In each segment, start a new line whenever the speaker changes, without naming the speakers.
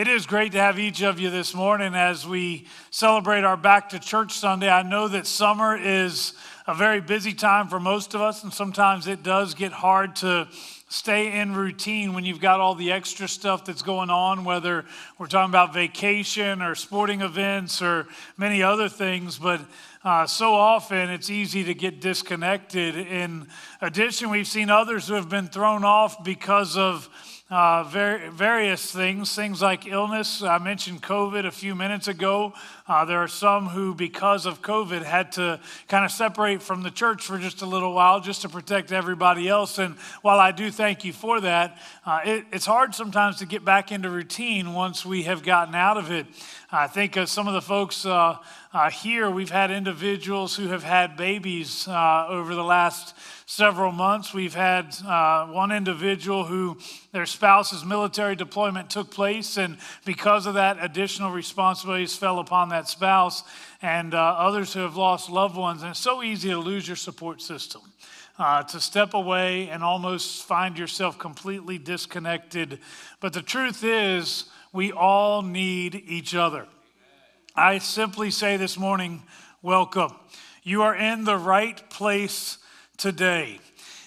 It is great to have each of you this morning as we celebrate our Back to Church Sunday. I know that summer is a very busy time for most of us, and sometimes it does get hard to stay in routine when you've got all the extra stuff that's going on, whether we're talking about vacation or sporting events or many other things. But uh, so often it's easy to get disconnected. In addition, we've seen others who have been thrown off because of uh, various things, things like illness. I mentioned COVID a few minutes ago. Uh, there are some who, because of COVID, had to kind of separate from the church for just a little while just to protect everybody else. And while I do thank you for that, uh, it, it's hard sometimes to get back into routine once we have gotten out of it. I think of some of the folks uh, uh, here, we've had individuals who have had babies uh, over the last several months. We've had uh, one individual who their spouse's military deployment took place, and because of that, additional responsibilities fell upon that spouse, and uh, others who have lost loved ones. And it's so easy to lose your support system. Uh, to step away and almost find yourself completely disconnected. But the truth is, we all need each other. I simply say this morning, welcome. You are in the right place today.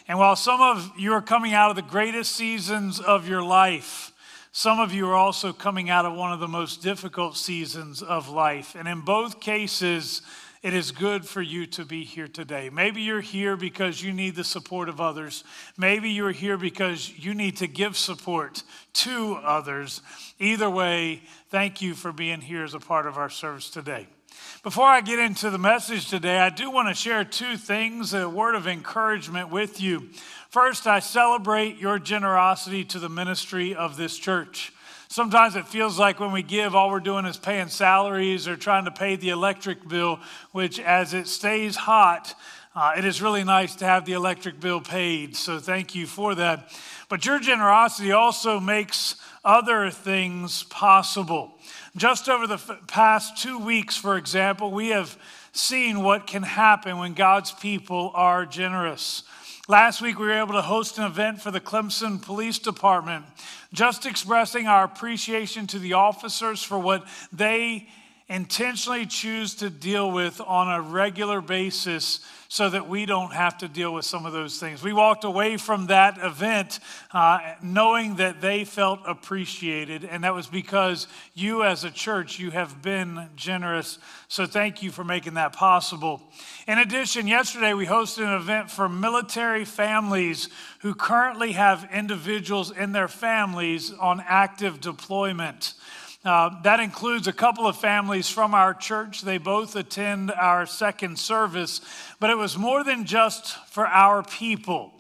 And while some of you are coming out of the greatest seasons of your life, some of you are also coming out of one of the most difficult seasons of life. And in both cases, it is good for you to be here today. Maybe you're here because you need the support of others. Maybe you're here because you need to give support to others. Either way, thank you for being here as a part of our service today. Before I get into the message today, I do want to share two things, a word of encouragement with you. First, I celebrate your generosity to the ministry of this church. Sometimes it feels like when we give, all we're doing is paying salaries or trying to pay the electric bill, which as it stays hot, uh, it is really nice to have the electric bill paid. So thank you for that. But your generosity also makes other things possible. Just over the past two weeks, for example, we have seen what can happen when God's people are generous. Last week, we were able to host an event for the Clemson Police Department, just expressing our appreciation to the officers for what they intentionally choose to deal with on a regular basis so that we don't have to deal with some of those things. We walked away from that event uh, knowing that they felt appreciated, and that was because you, as a church, you have been generous. So thank you for making that possible. In addition, yesterday we hosted an event for military families who currently have individuals in their families on active deployment. Uh, that includes a couple of families from our church. They both attend our second service, but it was more than just for our people.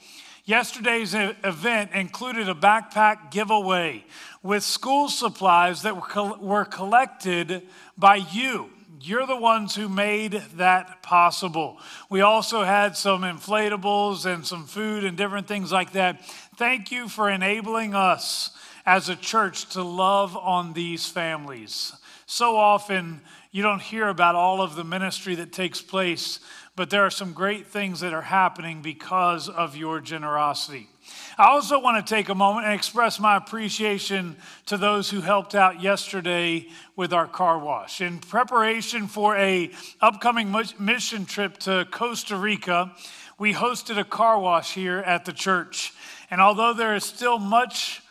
Yesterday's event included a backpack giveaway with school supplies that were collected by you. You're the ones who made that possible. We also had some inflatables and some food and different things like that. Thank you for enabling us as a church to love on these families. So often you don't hear about all of the ministry that takes place, but there are some great things that are happening because of your generosity. I also want to take a moment and express my appreciation to those who helped out yesterday with our car wash. In preparation for a upcoming mission trip to Costa Rica, we hosted a car wash here at the church. And although there is still much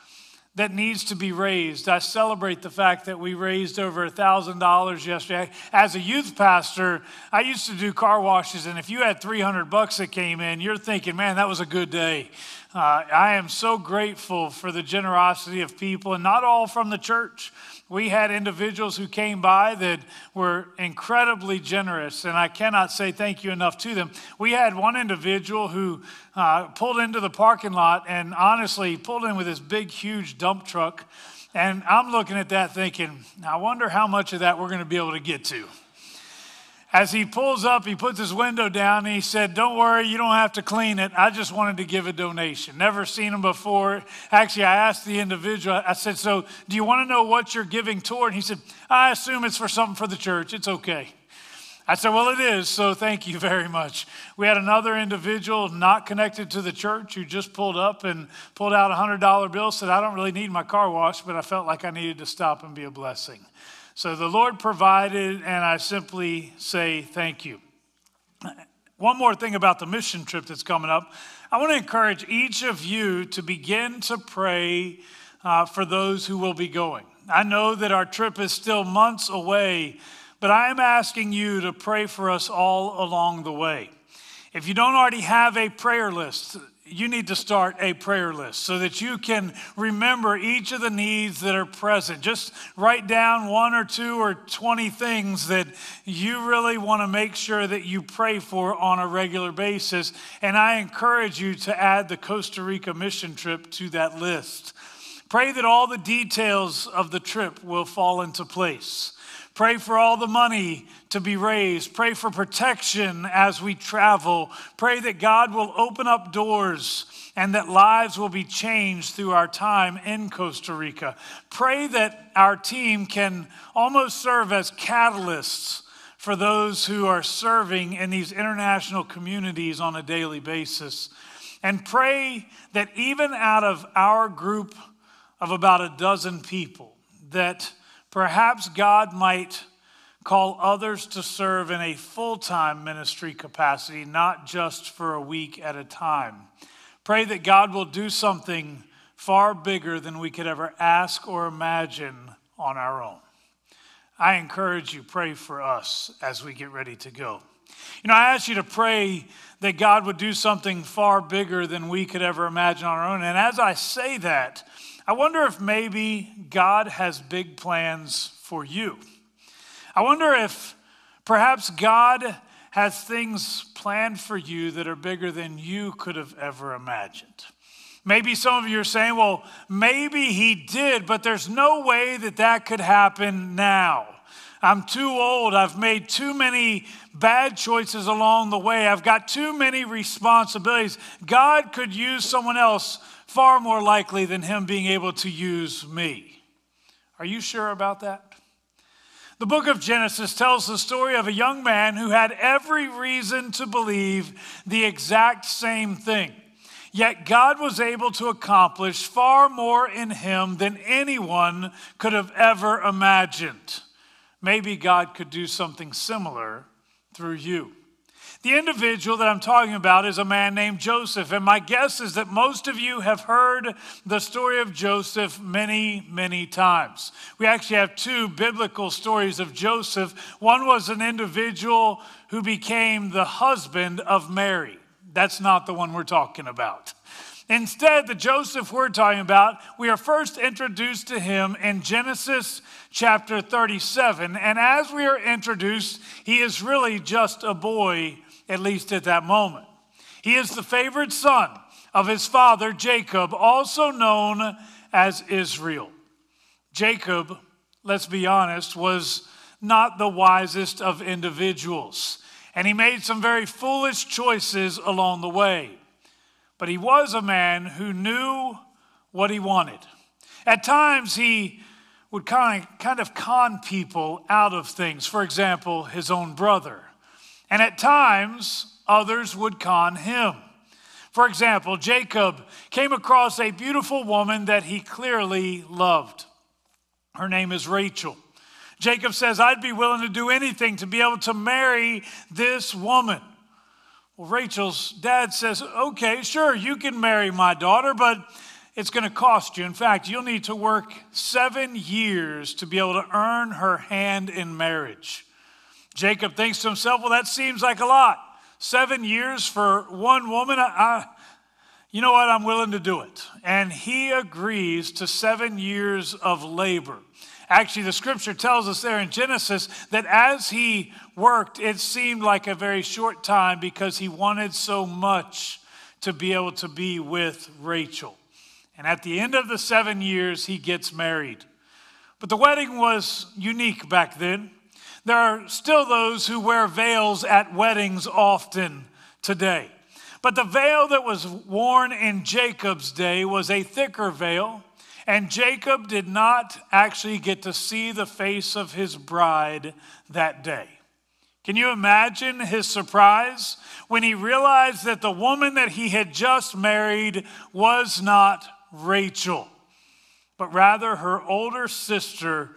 that needs to be raised. I celebrate the fact that we raised over $1,000 yesterday. As a youth pastor, I used to do car washes, and if you had 300 bucks that came in, you're thinking, man, that was a good day. Uh, I am so grateful for the generosity of people, and not all from the church. We had individuals who came by that were incredibly generous, and I cannot say thank you enough to them. We had one individual who uh, pulled into the parking lot and honestly pulled in with this big, huge dump truck. And I'm looking at that thinking, I wonder how much of that we're going to be able to get to. As he pulls up, he puts his window down and he said, Don't worry, you don't have to clean it. I just wanted to give a donation. Never seen him before. Actually, I asked the individual, I said, So do you want to know what you're giving toward? he said, I assume it's for something for the church. It's okay. I said, Well, it is, so thank you very much. We had another individual not connected to the church who just pulled up and pulled out a $100 bill, said, I don't really need my car washed, but I felt like I needed to stop and be a blessing. So the Lord provided, and I simply say thank you. One more thing about the mission trip that's coming up. I want to encourage each of you to begin to pray uh, for those who will be going. I know that our trip is still months away, but I am asking you to pray for us all along the way. If you don't already have a prayer list, you need to start a prayer list so that you can remember each of the needs that are present. Just write down one or two or 20 things that you really want to make sure that you pray for on a regular basis. And I encourage you to add the Costa Rica mission trip to that list. Pray that all the details of the trip will fall into place. Pray for all the money to be raised. Pray for protection as we travel. Pray that God will open up doors and that lives will be changed through our time in Costa Rica. Pray that our team can almost serve as catalysts for those who are serving in these international communities on a daily basis. And pray that even out of our group of about a dozen people, that Perhaps God might call others to serve in a full time ministry capacity, not just for a week at a time. Pray that God will do something far bigger than we could ever ask or imagine on our own. I encourage you, pray for us as we get ready to go. You know, I ask you to pray that God would do something far bigger than we could ever imagine on our own. And as I say that, I wonder if maybe God has big plans for you. I wonder if perhaps God has things planned for you that are bigger than you could have ever imagined. Maybe some of you are saying, well, maybe he did, but there's no way that that could happen now. I'm too old. I've made too many bad choices along the way. I've got too many responsibilities. God could use someone else far more likely than him being able to use me. Are you sure about that? The book of Genesis tells the story of a young man who had every reason to believe the exact same thing. Yet God was able to accomplish far more in him than anyone could have ever imagined. Maybe God could do something similar through you. The individual that I'm talking about is a man named Joseph. And my guess is that most of you have heard the story of Joseph many, many times. We actually have two biblical stories of Joseph. One was an individual who became the husband of Mary. That's not the one we're talking about. Instead, the Joseph we're talking about, we are first introduced to him in Genesis chapter 37. And as we are introduced, he is really just a boy at least at that moment. He is the favored son of his father Jacob, also known as Israel. Jacob, let's be honest, was not the wisest of individuals, and he made some very foolish choices along the way. But he was a man who knew what he wanted. At times, he would kind of, kind of con people out of things. For example, his own brother. And at times, others would con him. For example, Jacob came across a beautiful woman that he clearly loved. Her name is Rachel. Jacob says, I'd be willing to do anything to be able to marry this woman. Well, Rachel's dad says, Okay, sure, you can marry my daughter, but it's going to cost you. In fact, you'll need to work seven years to be able to earn her hand in marriage. Jacob thinks to himself, well, that seems like a lot. Seven years for one woman, I, I, you know what, I'm willing to do it. And he agrees to seven years of labor. Actually, the scripture tells us there in Genesis that as he worked, it seemed like a very short time because he wanted so much to be able to be with Rachel. And at the end of the seven years, he gets married. But the wedding was unique back then. There are still those who wear veils at weddings often today. But the veil that was worn in Jacob's day was a thicker veil, and Jacob did not actually get to see the face of his bride that day. Can you imagine his surprise when he realized that the woman that he had just married was not Rachel, but rather her older sister,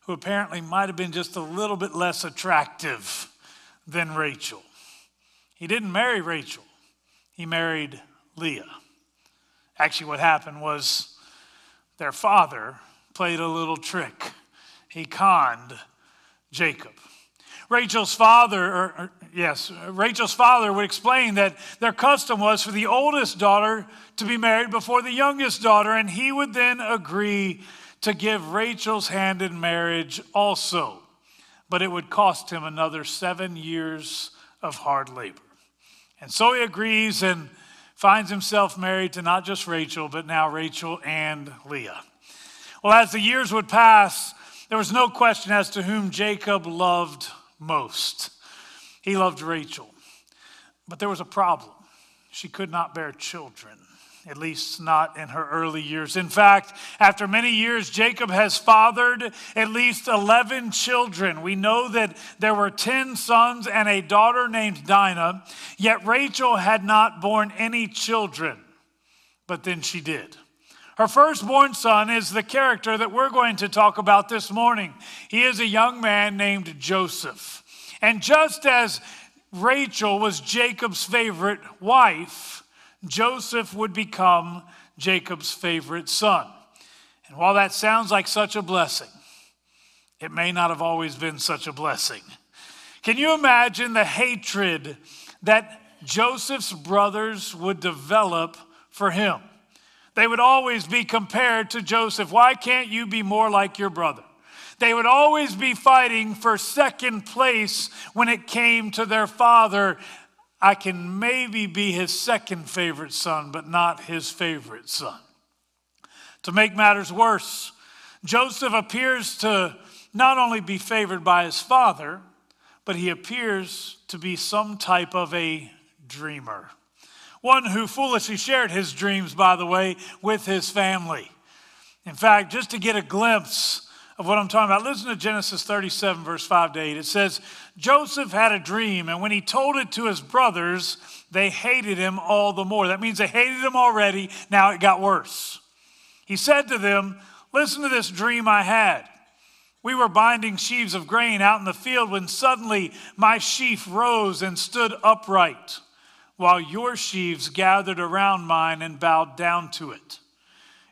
who apparently might have been just a little bit less attractive than Rachel? He didn't marry Rachel, he married Leah. Actually, what happened was their father played a little trick. He conned Jacob. Rachel's father, or, or, yes, Rachel's father would explain that their custom was for the oldest daughter to be married before the youngest daughter, and he would then agree to give Rachel's hand in marriage also. But it would cost him another seven years of hard labor. And so he agrees and finds himself married to not just Rachel, but now Rachel and Leah. Well, as the years would pass, there was no question as to whom Jacob loved most. He loved Rachel. But there was a problem. She could not bear children, at least not in her early years. In fact, after many years, Jacob has fathered at least 11 children. We know that there were 10 sons and a daughter named Dinah, yet Rachel had not borne any children. But then she did. Her firstborn son is the character that we're going to talk about this morning. He is a young man named Joseph. And just as Rachel was Jacob's favorite wife, Joseph would become Jacob's favorite son. And while that sounds like such a blessing, it may not have always been such a blessing. Can you imagine the hatred that Joseph's brothers would develop for him? They would always be compared to Joseph. Why can't you be more like your brother? They would always be fighting for second place when it came to their father. I can maybe be his second favorite son, but not his favorite son. To make matters worse, Joseph appears to not only be favored by his father, but he appears to be some type of a dreamer one who foolishly shared his dreams, by the way, with his family. In fact, just to get a glimpse of what I'm talking about, listen to Genesis 37, verse 5 to 8. It says, Joseph had a dream, and when he told it to his brothers, they hated him all the more. That means they hated him already. Now it got worse. He said to them, Listen to this dream I had. We were binding sheaves of grain out in the field when suddenly my sheaf rose and stood upright while your sheaves gathered around mine and bowed down to it.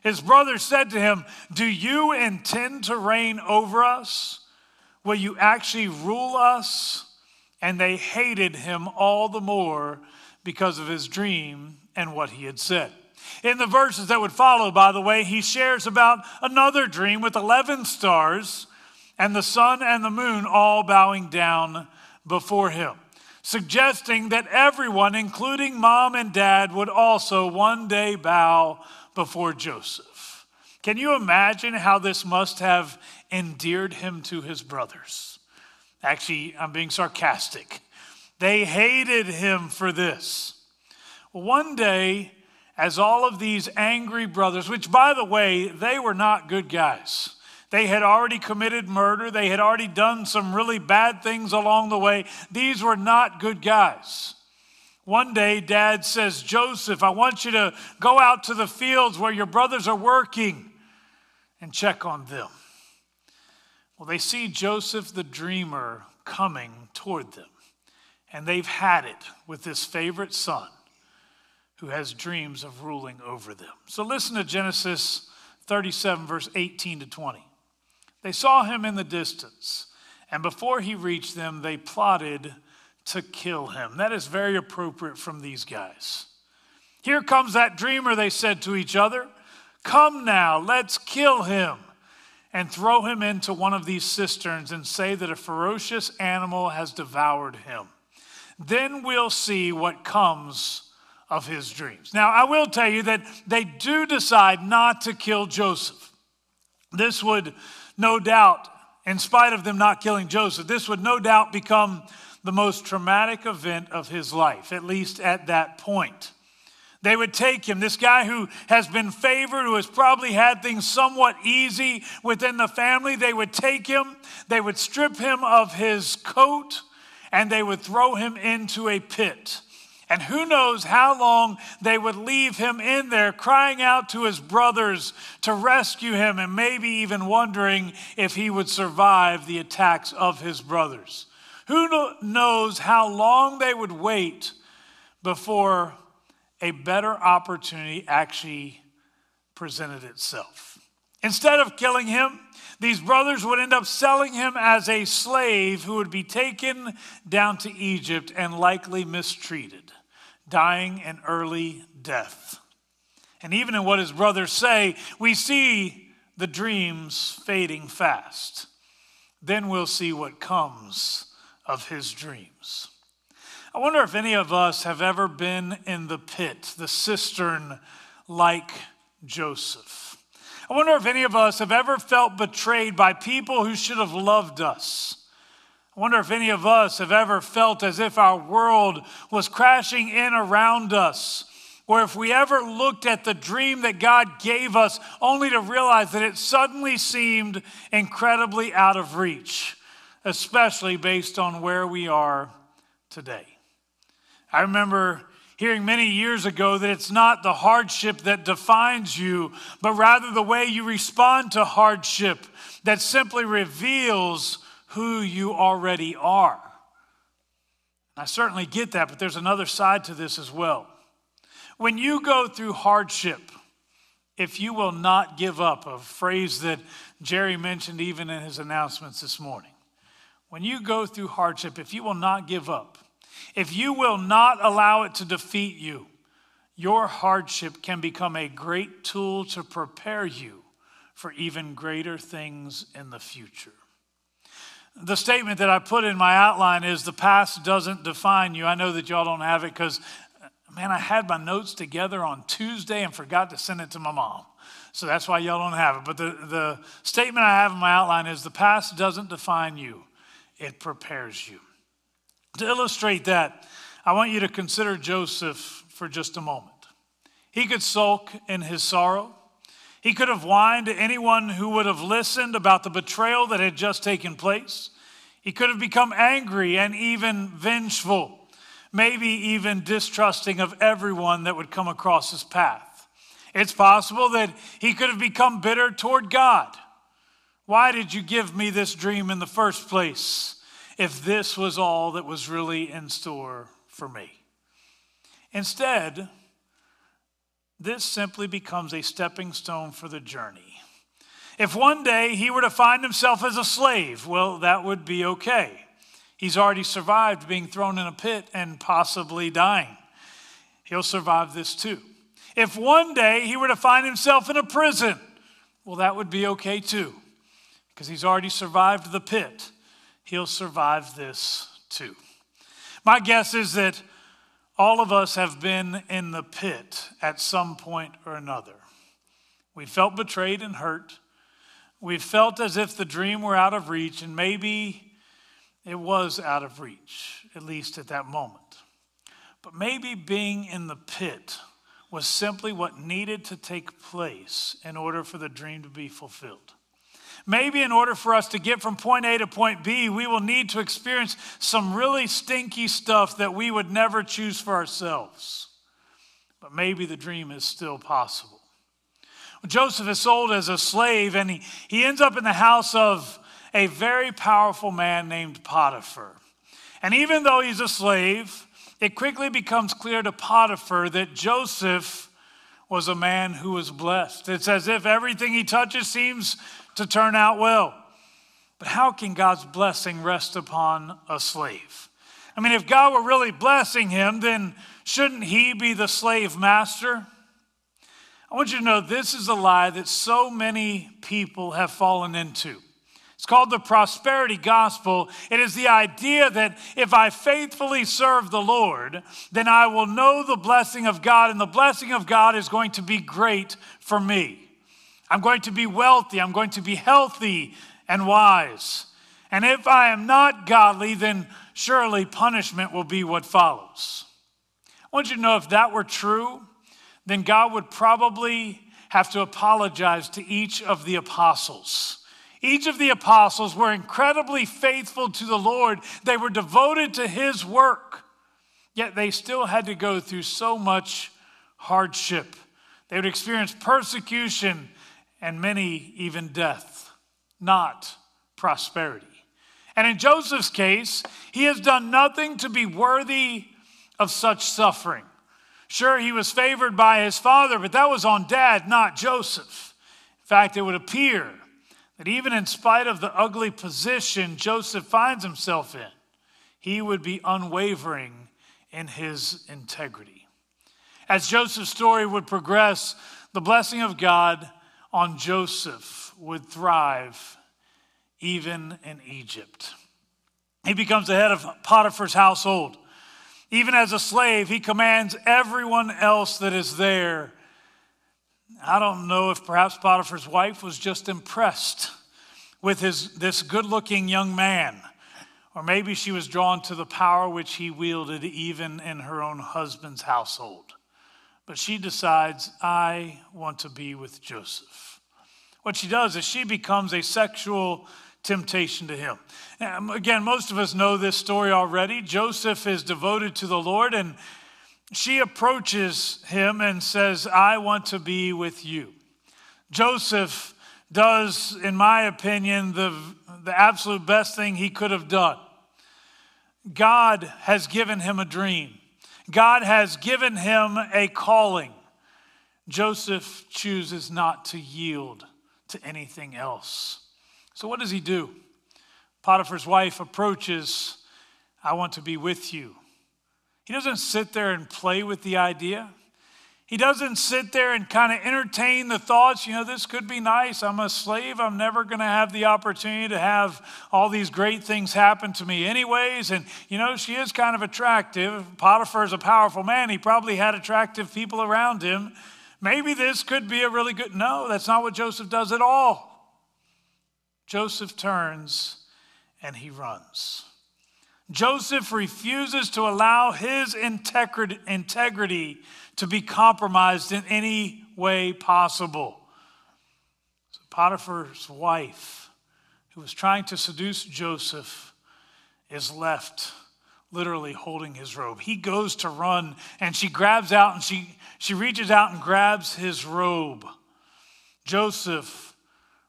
His brother said to him, Do you intend to reign over us? Will you actually rule us? And they hated him all the more because of his dream and what he had said. In the verses that would follow, by the way, he shares about another dream with 11 stars and the sun and the moon all bowing down before him suggesting that everyone, including mom and dad, would also one day bow before Joseph. Can you imagine how this must have endeared him to his brothers? Actually, I'm being sarcastic. They hated him for this. One day, as all of these angry brothers, which by the way, they were not good guys. They had already committed murder. They had already done some really bad things along the way. These were not good guys. One day, dad says, Joseph, I want you to go out to the fields where your brothers are working and check on them. Well, they see Joseph the dreamer coming toward them, and they've had it with this favorite son who has dreams of ruling over them. So listen to Genesis 37, verse 18 to 20. They saw him in the distance, and before he reached them, they plotted to kill him. That is very appropriate from these guys. Here comes that dreamer, they said to each other. Come now, let's kill him and throw him into one of these cisterns and say that a ferocious animal has devoured him. Then we'll see what comes of his dreams. Now, I will tell you that they do decide not to kill Joseph. This would no doubt, in spite of them not killing Joseph, this would no doubt become the most traumatic event of his life, at least at that point. They would take him, this guy who has been favored, who has probably had things somewhat easy within the family, they would take him, they would strip him of his coat, and they would throw him into a pit. And who knows how long they would leave him in there crying out to his brothers to rescue him and maybe even wondering if he would survive the attacks of his brothers. Who knows how long they would wait before a better opportunity actually presented itself. Instead of killing him, these brothers would end up selling him as a slave who would be taken down to Egypt and likely mistreated dying an early death. And even in what his brothers say, we see the dreams fading fast. Then we'll see what comes of his dreams. I wonder if any of us have ever been in the pit, the cistern, like Joseph. I wonder if any of us have ever felt betrayed by people who should have loved us I wonder if any of us have ever felt as if our world was crashing in around us, or if we ever looked at the dream that God gave us only to realize that it suddenly seemed incredibly out of reach, especially based on where we are today. I remember hearing many years ago that it's not the hardship that defines you, but rather the way you respond to hardship that simply reveals who you already are. I certainly get that, but there's another side to this as well. When you go through hardship, if you will not give up, a phrase that Jerry mentioned even in his announcements this morning. When you go through hardship, if you will not give up, if you will not allow it to defeat you, your hardship can become a great tool to prepare you for even greater things in the future. The statement that I put in my outline is the past doesn't define you. I know that y'all don't have it because, man, I had my notes together on Tuesday and forgot to send it to my mom. So that's why y'all don't have it. But the, the statement I have in my outline is the past doesn't define you, it prepares you. To illustrate that, I want you to consider Joseph for just a moment. He could sulk in his sorrow. He could have whined to anyone who would have listened about the betrayal that had just taken place. He could have become angry and even vengeful, maybe even distrusting of everyone that would come across his path. It's possible that he could have become bitter toward God. Why did you give me this dream in the first place if this was all that was really in store for me? Instead, this simply becomes a stepping stone for the journey. If one day he were to find himself as a slave, well, that would be okay. He's already survived being thrown in a pit and possibly dying. He'll survive this too. If one day he were to find himself in a prison, well, that would be okay too, because he's already survived the pit. He'll survive this too. My guess is that all of us have been in the pit at some point or another. We felt betrayed and hurt. We felt as if the dream were out of reach, and maybe it was out of reach, at least at that moment. But maybe being in the pit was simply what needed to take place in order for the dream to be fulfilled. Maybe in order for us to get from point A to point B, we will need to experience some really stinky stuff that we would never choose for ourselves. But maybe the dream is still possible. Joseph is sold as a slave, and he, he ends up in the house of a very powerful man named Potiphar. And even though he's a slave, it quickly becomes clear to Potiphar that Joseph was a man who was blessed. It's as if everything he touches seems to turn out well. But how can God's blessing rest upon a slave? I mean, if God were really blessing him, then shouldn't he be the slave master? I want you to know this is a lie that so many people have fallen into. It's called the prosperity gospel. It is the idea that if I faithfully serve the Lord, then I will know the blessing of God, and the blessing of God is going to be great for me. I'm going to be wealthy. I'm going to be healthy and wise. And if I am not godly, then surely punishment will be what follows. I want you to know if that were true, then God would probably have to apologize to each of the apostles, Each of the apostles were incredibly faithful to the Lord. They were devoted to his work. Yet they still had to go through so much hardship. They would experience persecution and many even death, not prosperity. And in Joseph's case, he has done nothing to be worthy of such suffering. Sure, he was favored by his father, but that was on dad, not Joseph. In fact, it would appear that even in spite of the ugly position Joseph finds himself in, he would be unwavering in his integrity. As Joseph's story would progress, the blessing of God on Joseph would thrive even in Egypt. He becomes the head of Potiphar's household. Even as a slave, he commands everyone else that is there. I don't know if perhaps Potiphar's wife was just impressed with his, this good looking young man, or maybe she was drawn to the power which he wielded even in her own husband's household. But she decides, I want to be with Joseph. What she does is she becomes a sexual temptation to him. Again, most of us know this story already. Joseph is devoted to the Lord, and she approaches him and says, I want to be with you. Joseph does, in my opinion, the, the absolute best thing he could have done. God has given him a dream. God has given him a calling. Joseph chooses not to yield to anything else. So, what does he do? Potiphar's wife approaches, I want to be with you. He doesn't sit there and play with the idea. He doesn't sit there and kind of entertain the thoughts, you know, this could be nice. I'm a slave. I'm never going to have the opportunity to have all these great things happen to me, anyways. And, you know, she is kind of attractive. Potiphar is a powerful man. He probably had attractive people around him. Maybe this could be a really good. No, that's not what Joseph does at all. Joseph turns and he runs. Joseph refuses to allow his integrity to be compromised in any way possible. So Potiphar's wife, who was trying to seduce Joseph, is left literally holding his robe. He goes to run and she grabs out and she, she reaches out and grabs his robe. Joseph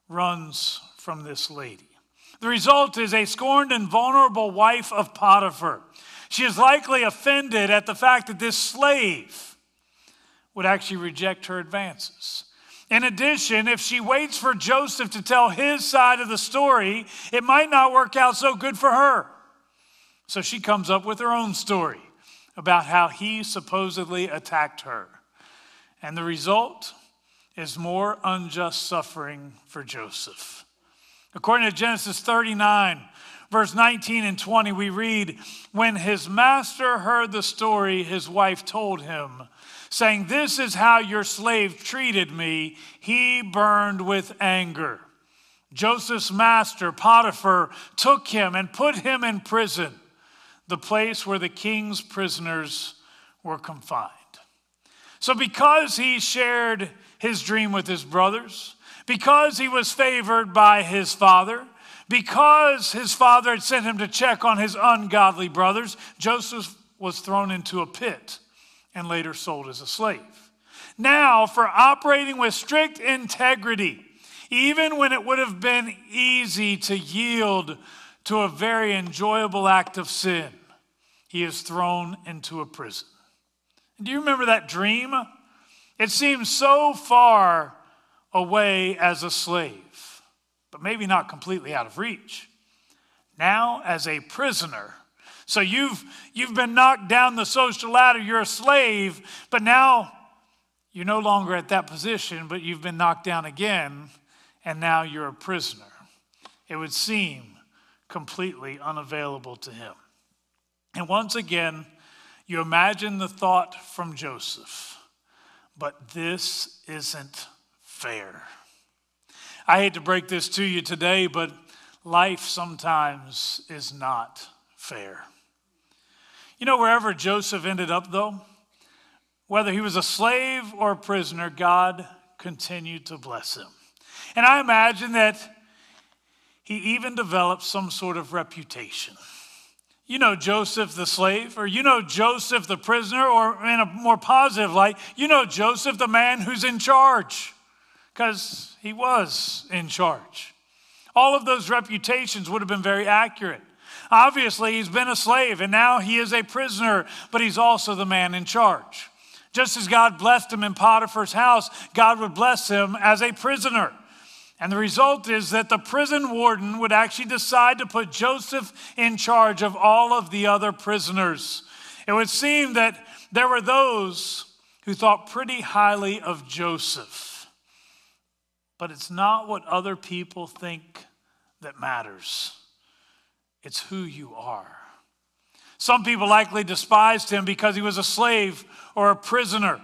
runs from this lady. The result is a scorned and vulnerable wife of Potiphar. She is likely offended at the fact that this slave would actually reject her advances. In addition, if she waits for Joseph to tell his side of the story, it might not work out so good for her. So she comes up with her own story about how he supposedly attacked her. And the result is more unjust suffering for Joseph. According to Genesis 39, verse 19 and 20, we read When his master heard the story his wife told him, saying, This is how your slave treated me, he burned with anger. Joseph's master, Potiphar, took him and put him in prison, the place where the king's prisoners were confined. So, because he shared his dream with his brothers, because he was favored by his father, because his father had sent him to check on his ungodly brothers, Joseph was thrown into a pit and later sold as a slave. Now, for operating with strict integrity, even when it would have been easy to yield to a very enjoyable act of sin, he is thrown into a prison. Do you remember that dream? It seems so far away as a slave, but maybe not completely out of reach. Now, as a prisoner, so you've, you've been knocked down the social ladder, you're a slave, but now you're no longer at that position, but you've been knocked down again, and now you're a prisoner. It would seem completely unavailable to him. And once again, you imagine the thought from Joseph, but this isn't fair. I hate to break this to you today, but life sometimes is not fair. You know, wherever Joseph ended up, though, whether he was a slave or a prisoner, God continued to bless him. And I imagine that he even developed some sort of reputation. You know Joseph the slave, or you know Joseph the prisoner, or in a more positive light, you know Joseph the man who's in charge, because he was in charge. All of those reputations would have been very accurate. Obviously, he's been a slave and now he is a prisoner, but he's also the man in charge. Just as God blessed him in Potiphar's house, God would bless him as a prisoner. And the result is that the prison warden would actually decide to put Joseph in charge of all of the other prisoners. It would seem that there were those who thought pretty highly of Joseph. But it's not what other people think that matters, it's who you are. Some people likely despised him because he was a slave or a prisoner.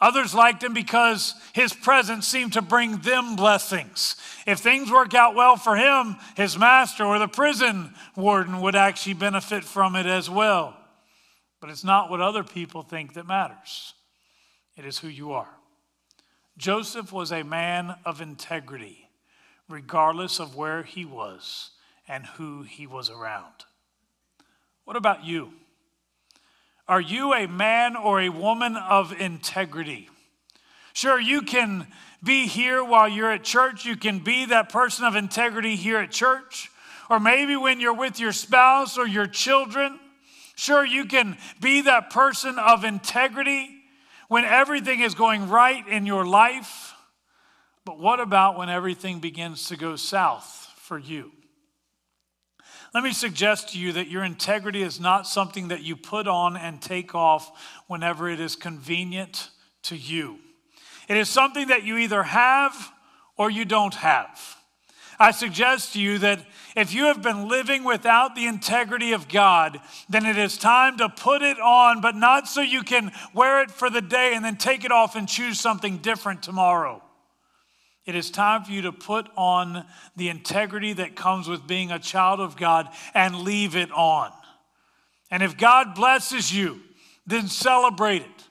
Others liked him because his presence seemed to bring them blessings. If things work out well for him, his master or the prison warden would actually benefit from it as well. But it's not what other people think that matters, it is who you are. Joseph was a man of integrity, regardless of where he was and who he was around. What about you? Are you a man or a woman of integrity? Sure, you can be here while you're at church. You can be that person of integrity here at church. Or maybe when you're with your spouse or your children. Sure, you can be that person of integrity when everything is going right in your life. But what about when everything begins to go south for you? Let me suggest to you that your integrity is not something that you put on and take off whenever it is convenient to you. It is something that you either have or you don't have. I suggest to you that if you have been living without the integrity of God, then it is time to put it on, but not so you can wear it for the day and then take it off and choose something different tomorrow. It is time for you to put on the integrity that comes with being a child of God and leave it on. And if God blesses you, then celebrate it.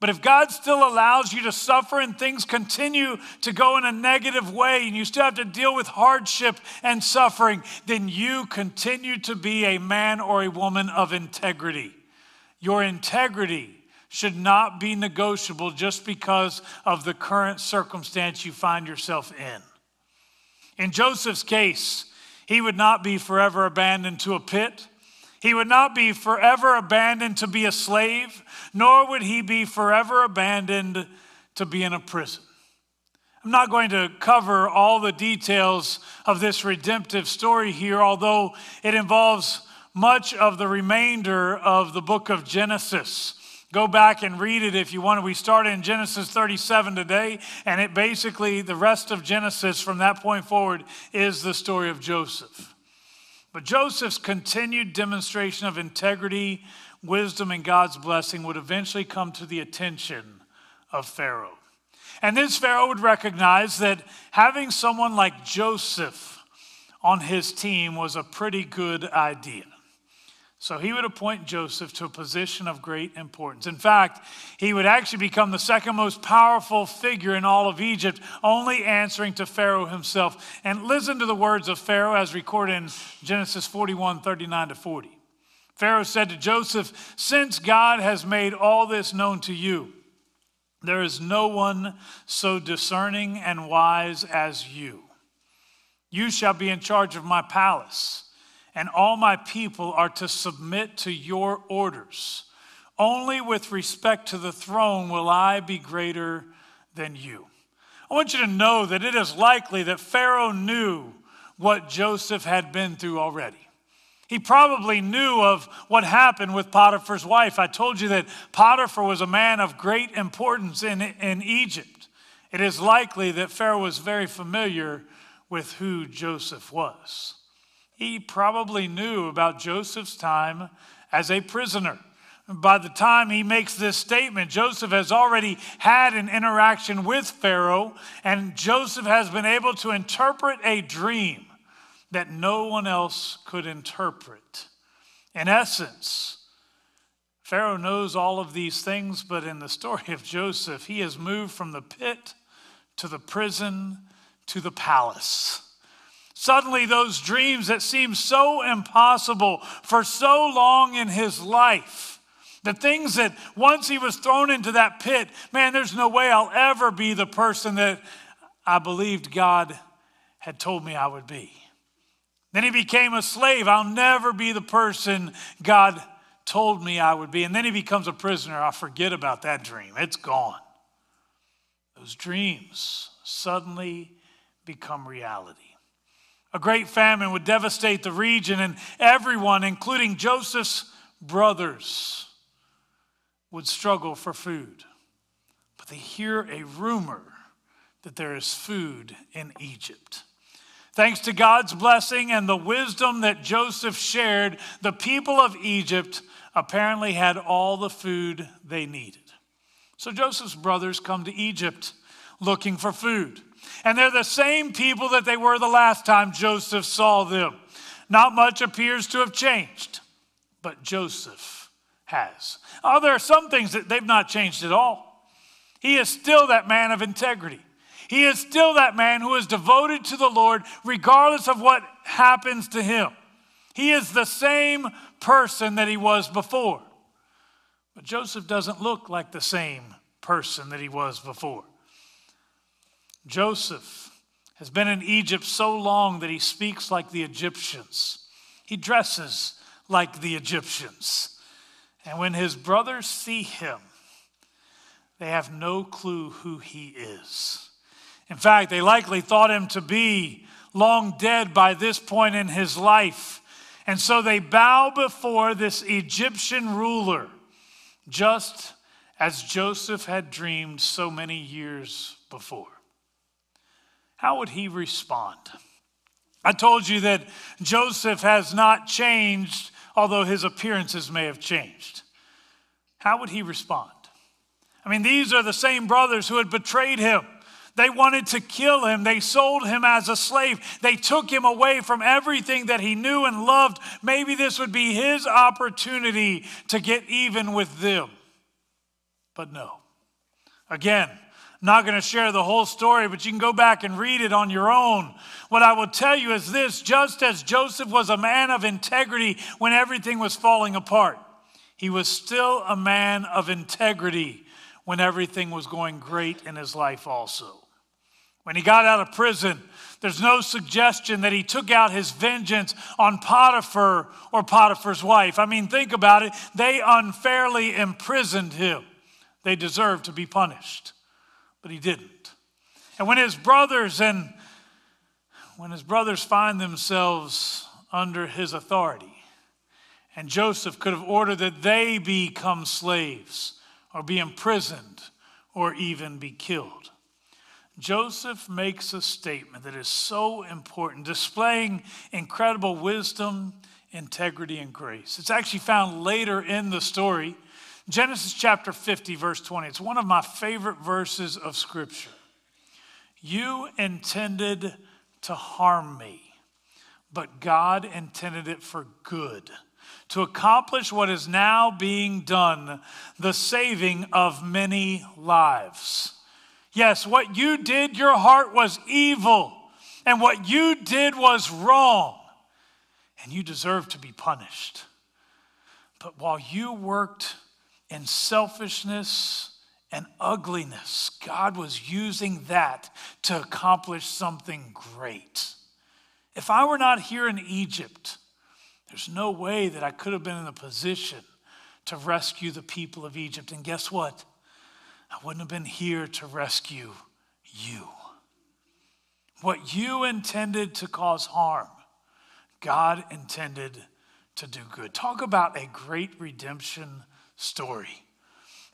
But if God still allows you to suffer and things continue to go in a negative way and you still have to deal with hardship and suffering, then you continue to be a man or a woman of integrity. Your integrity should not be negotiable just because of the current circumstance you find yourself in. In Joseph's case, he would not be forever abandoned to a pit. He would not be forever abandoned to be a slave, nor would he be forever abandoned to be in a prison. I'm not going to cover all the details of this redemptive story here, although it involves much of the remainder of the book of Genesis. Go back and read it if you want. We started in Genesis 37 today, and it basically, the rest of Genesis from that point forward is the story of Joseph. But Joseph's continued demonstration of integrity, wisdom, and God's blessing would eventually come to the attention of Pharaoh. And this Pharaoh would recognize that having someone like Joseph on his team was a pretty good idea. So he would appoint Joseph to a position of great importance. In fact, he would actually become the second most powerful figure in all of Egypt, only answering to Pharaoh himself. And listen to the words of Pharaoh as recorded in Genesis 41 39 to 40. Pharaoh said to Joseph, Since God has made all this known to you, there is no one so discerning and wise as you. You shall be in charge of my palace and all my people are to submit to your orders. Only with respect to the throne will I be greater than you. I want you to know that it is likely that Pharaoh knew what Joseph had been through already. He probably knew of what happened with Potiphar's wife. I told you that Potiphar was a man of great importance in, in Egypt. It is likely that Pharaoh was very familiar with who Joseph was he probably knew about Joseph's time as a prisoner. By the time he makes this statement, Joseph has already had an interaction with Pharaoh, and Joseph has been able to interpret a dream that no one else could interpret. In essence, Pharaoh knows all of these things, but in the story of Joseph, he has moved from the pit to the prison to the palace. Suddenly, those dreams that seemed so impossible for so long in his life, the things that once he was thrown into that pit, man, there's no way I'll ever be the person that I believed God had told me I would be. Then he became a slave. I'll never be the person God told me I would be. And then he becomes a prisoner. I'll forget about that dream. It's gone. Those dreams suddenly become reality. A great famine would devastate the region, and everyone, including Joseph's brothers, would struggle for food. But they hear a rumor that there is food in Egypt. Thanks to God's blessing and the wisdom that Joseph shared, the people of Egypt apparently had all the food they needed. So Joseph's brothers come to Egypt looking for food. And they're the same people that they were the last time Joseph saw them. Not much appears to have changed, but Joseph has. Oh, there are some things that they've not changed at all. He is still that man of integrity. He is still that man who is devoted to the Lord regardless of what happens to him. He is the same person that he was before. But Joseph doesn't look like the same person that he was before. Joseph has been in Egypt so long that he speaks like the Egyptians. He dresses like the Egyptians. And when his brothers see him, they have no clue who he is. In fact, they likely thought him to be long dead by this point in his life. And so they bow before this Egyptian ruler, just as Joseph had dreamed so many years before how would he respond? I told you that Joseph has not changed, although his appearances may have changed. How would he respond? I mean, these are the same brothers who had betrayed him. They wanted to kill him. They sold him as a slave. They took him away from everything that he knew and loved. Maybe this would be his opportunity to get even with them. But no. Again, not going to share the whole story, but you can go back and read it on your own. What I will tell you is this just as Joseph was a man of integrity when everything was falling apart, he was still a man of integrity when everything was going great in his life, also. When he got out of prison, there's no suggestion that he took out his vengeance on Potiphar or Potiphar's wife. I mean, think about it. They unfairly imprisoned him, they deserved to be punished but he didn't. And when his brothers and when his brothers find themselves under his authority, and Joseph could have ordered that they become slaves or be imprisoned or even be killed. Joseph makes a statement that is so important, displaying incredible wisdom, integrity, and grace. It's actually found later in the story Genesis chapter 50, verse 20. It's one of my favorite verses of Scripture. You intended to harm me, but God intended it for good, to accomplish what is now being done, the saving of many lives. Yes, what you did, your heart was evil, and what you did was wrong, and you deserve to be punished. But while you worked and selfishness and ugliness. God was using that to accomplish something great. If I were not here in Egypt, there's no way that I could have been in a position to rescue the people of Egypt. And guess what? I wouldn't have been here to rescue you. What you intended to cause harm, God intended to do good. Talk about a great redemption story.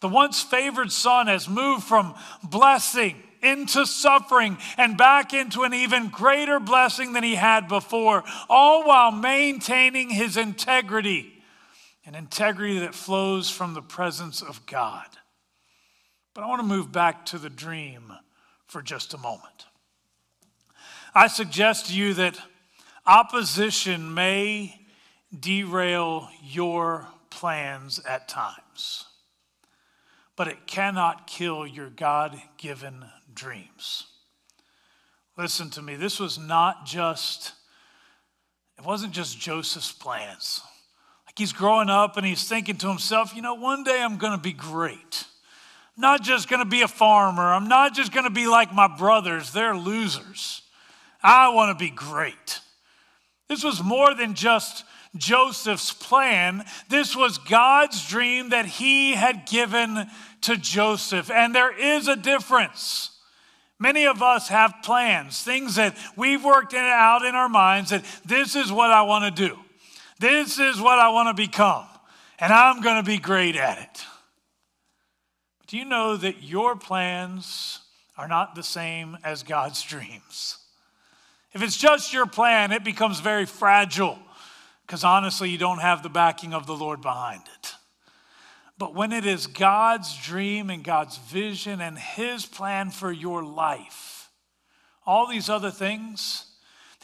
The once favored son has moved from blessing into suffering and back into an even greater blessing than he had before, all while maintaining his integrity, an integrity that flows from the presence of God. But I want to move back to the dream for just a moment. I suggest to you that opposition may derail your plans at times, but it cannot kill your God given dreams. Listen to me. This was not just, it wasn't just Joseph's plans. Like he's growing up and he's thinking to himself, you know, one day I'm going to be great. I'm not just going to be a farmer. I'm not just going to be like my brothers. They're losers. I want to be great. This was more than just Joseph's plan. This was God's dream that he had given to Joseph. And there is a difference. Many of us have plans, things that we've worked out in our minds that this is what I want to do. This is what I want to become. And I'm going to be great at it. But do you know that your plans are not the same as God's dreams? If it's just your plan, it becomes very fragile because honestly, you don't have the backing of the Lord behind it. But when it is God's dream and God's vision and His plan for your life, all these other things,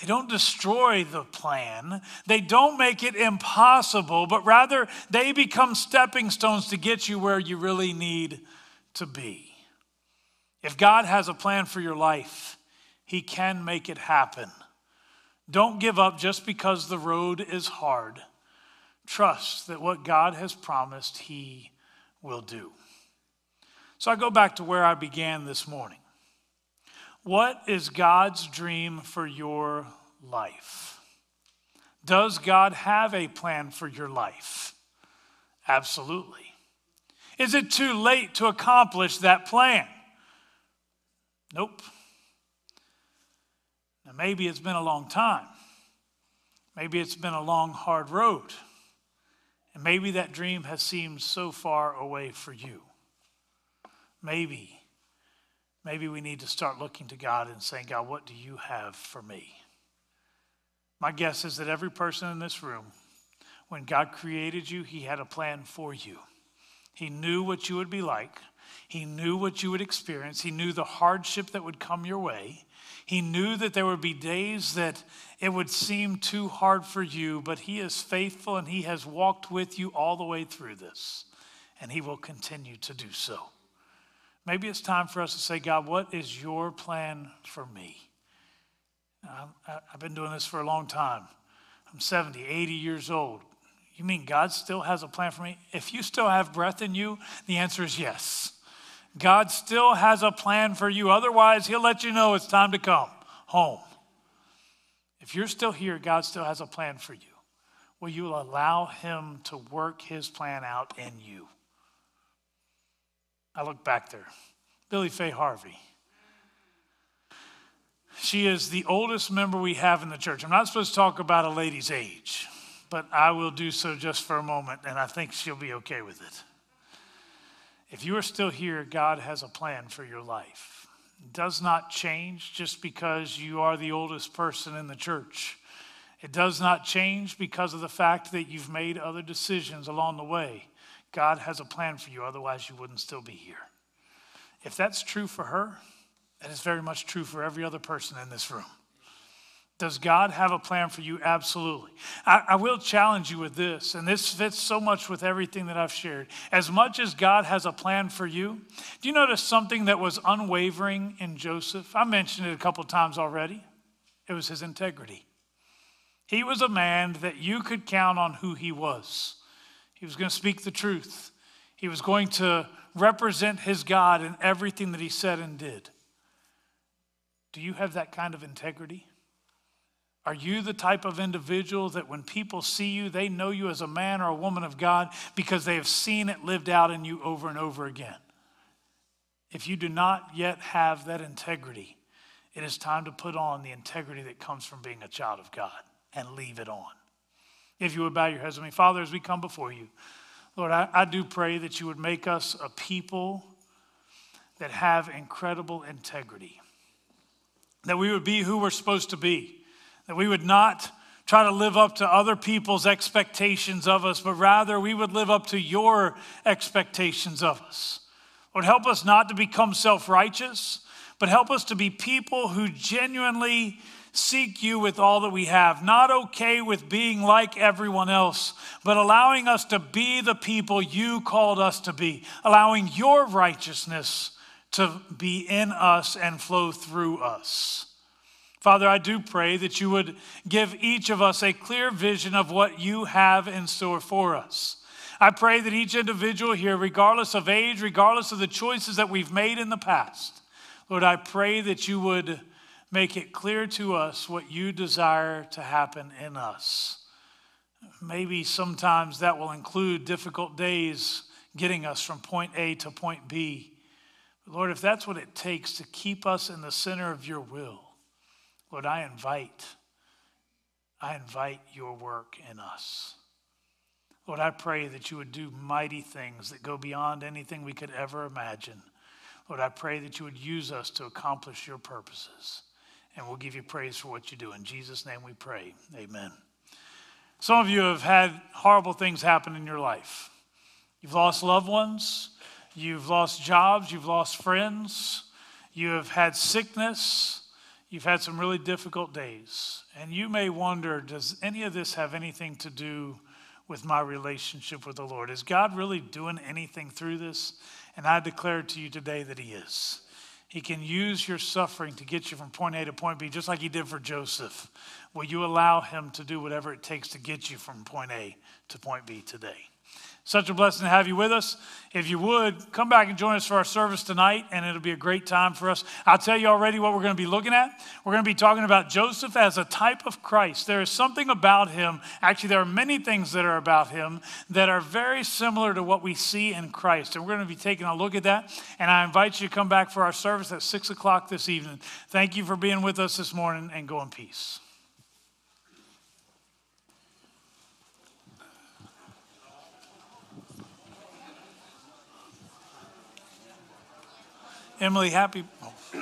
they don't destroy the plan. They don't make it impossible, but rather they become stepping stones to get you where you really need to be. If God has a plan for your life, He can make it happen. Don't give up just because the road is hard. Trust that what God has promised, He will do. So I go back to where I began this morning. What is God's dream for your life? Does God have a plan for your life? Absolutely. Is it too late to accomplish that plan? Nope. Now, maybe it's been a long time. Maybe it's been a long, hard road. And maybe that dream has seemed so far away for you. Maybe, maybe we need to start looking to God and saying, God, what do you have for me? My guess is that every person in this room, when God created you, He had a plan for you. He knew what you would be like, He knew what you would experience, He knew the hardship that would come your way. He knew that there would be days that it would seem too hard for you, but He is faithful and He has walked with you all the way through this, and He will continue to do so. Maybe it's time for us to say, God, what is your plan for me? I've been doing this for a long time. I'm 70, 80 years old. You mean God still has a plan for me? If you still have breath in you, the answer is yes. God still has a plan for you. Otherwise, He'll let you know it's time to come home. If you're still here, God still has a plan for you. Will you allow Him to work His plan out in you? I look back there. Billy Faye Harvey. She is the oldest member we have in the church. I'm not supposed to talk about a lady's age, but I will do so just for a moment, and I think she'll be okay with it. If you are still here, God has a plan for your life. It does not change just because you are the oldest person in the church. It does not change because of the fact that you've made other decisions along the way. God has a plan for you, otherwise, you wouldn't still be here. If that's true for her, that is very much true for every other person in this room. Does God have a plan for you? Absolutely. I, I, will challenge you with this, and this fits so much with everything that I've shared. As much as God has a plan for you, do you notice something that was unwavering in Joseph? I mentioned it a couple times already. It was his integrity. He was a man that you could count on who he was. He was going to speak the truth, he was going to represent his God in everything that he said and did. Do you have that kind of integrity? Are you the type of individual that when people see you, they know you as a man or a woman of God because they have seen it lived out in you over and over again? If you do not yet have that integrity, it is time to put on the integrity that comes from being a child of God and leave it on. If you would bow your heads with me, Father, as we come before you, Lord, I, I do pray that you would make us a people that have incredible integrity, that we would be who we're supposed to be that we would not try to live up to other people's expectations of us, but rather we would live up to your expectations of us. Lord, help us not to become self righteous, but help us to be people who genuinely seek you with all that we have, not okay with being like everyone else, but allowing us to be the people you called us to be, allowing your righteousness to be in us and flow through us. Father, I do pray that you would give each of us a clear vision of what you have in store for us. I pray that each individual here, regardless of age, regardless of the choices that we've made in the past, Lord, I pray that you would make it clear to us what you desire to happen in us. Maybe sometimes that will include difficult days getting us from point A to point B. But Lord, if that's what it takes to keep us in the center of your will, Lord, I invite, I invite your work in us. Lord, I pray that you would do mighty things that go beyond anything we could ever imagine. Lord, I pray that you would use us to accomplish your purposes. And we'll give you praise for what you do. In Jesus' name we pray. Amen. Some of you have had horrible things happen in your life. You've lost loved ones, you've lost jobs, you've lost friends, you have had sickness, you've had some really difficult days. And you may wonder does any of this have anything to do with my relationship with the Lord? Is God really doing anything through this? And I declare to you today that He is. He can use your suffering to get you from point A to point B, just like He did for Joseph. Will you allow Him to do whatever it takes to get you from point A to point B today? Such a blessing to have you with us. If you would, come back and join us for our service tonight, and it'll be a great time for us. I'll tell you already what we're going to be looking at. We're going to be talking about Joseph as a type of Christ. There is something about him, actually, there are many things that are about him that are very similar to what we see in Christ. And we're going to be taking a look at that. And I invite you to come back for our service at 6 o'clock this evening. Thank you for being with us this morning, and go in peace. Emily, happy. Oh.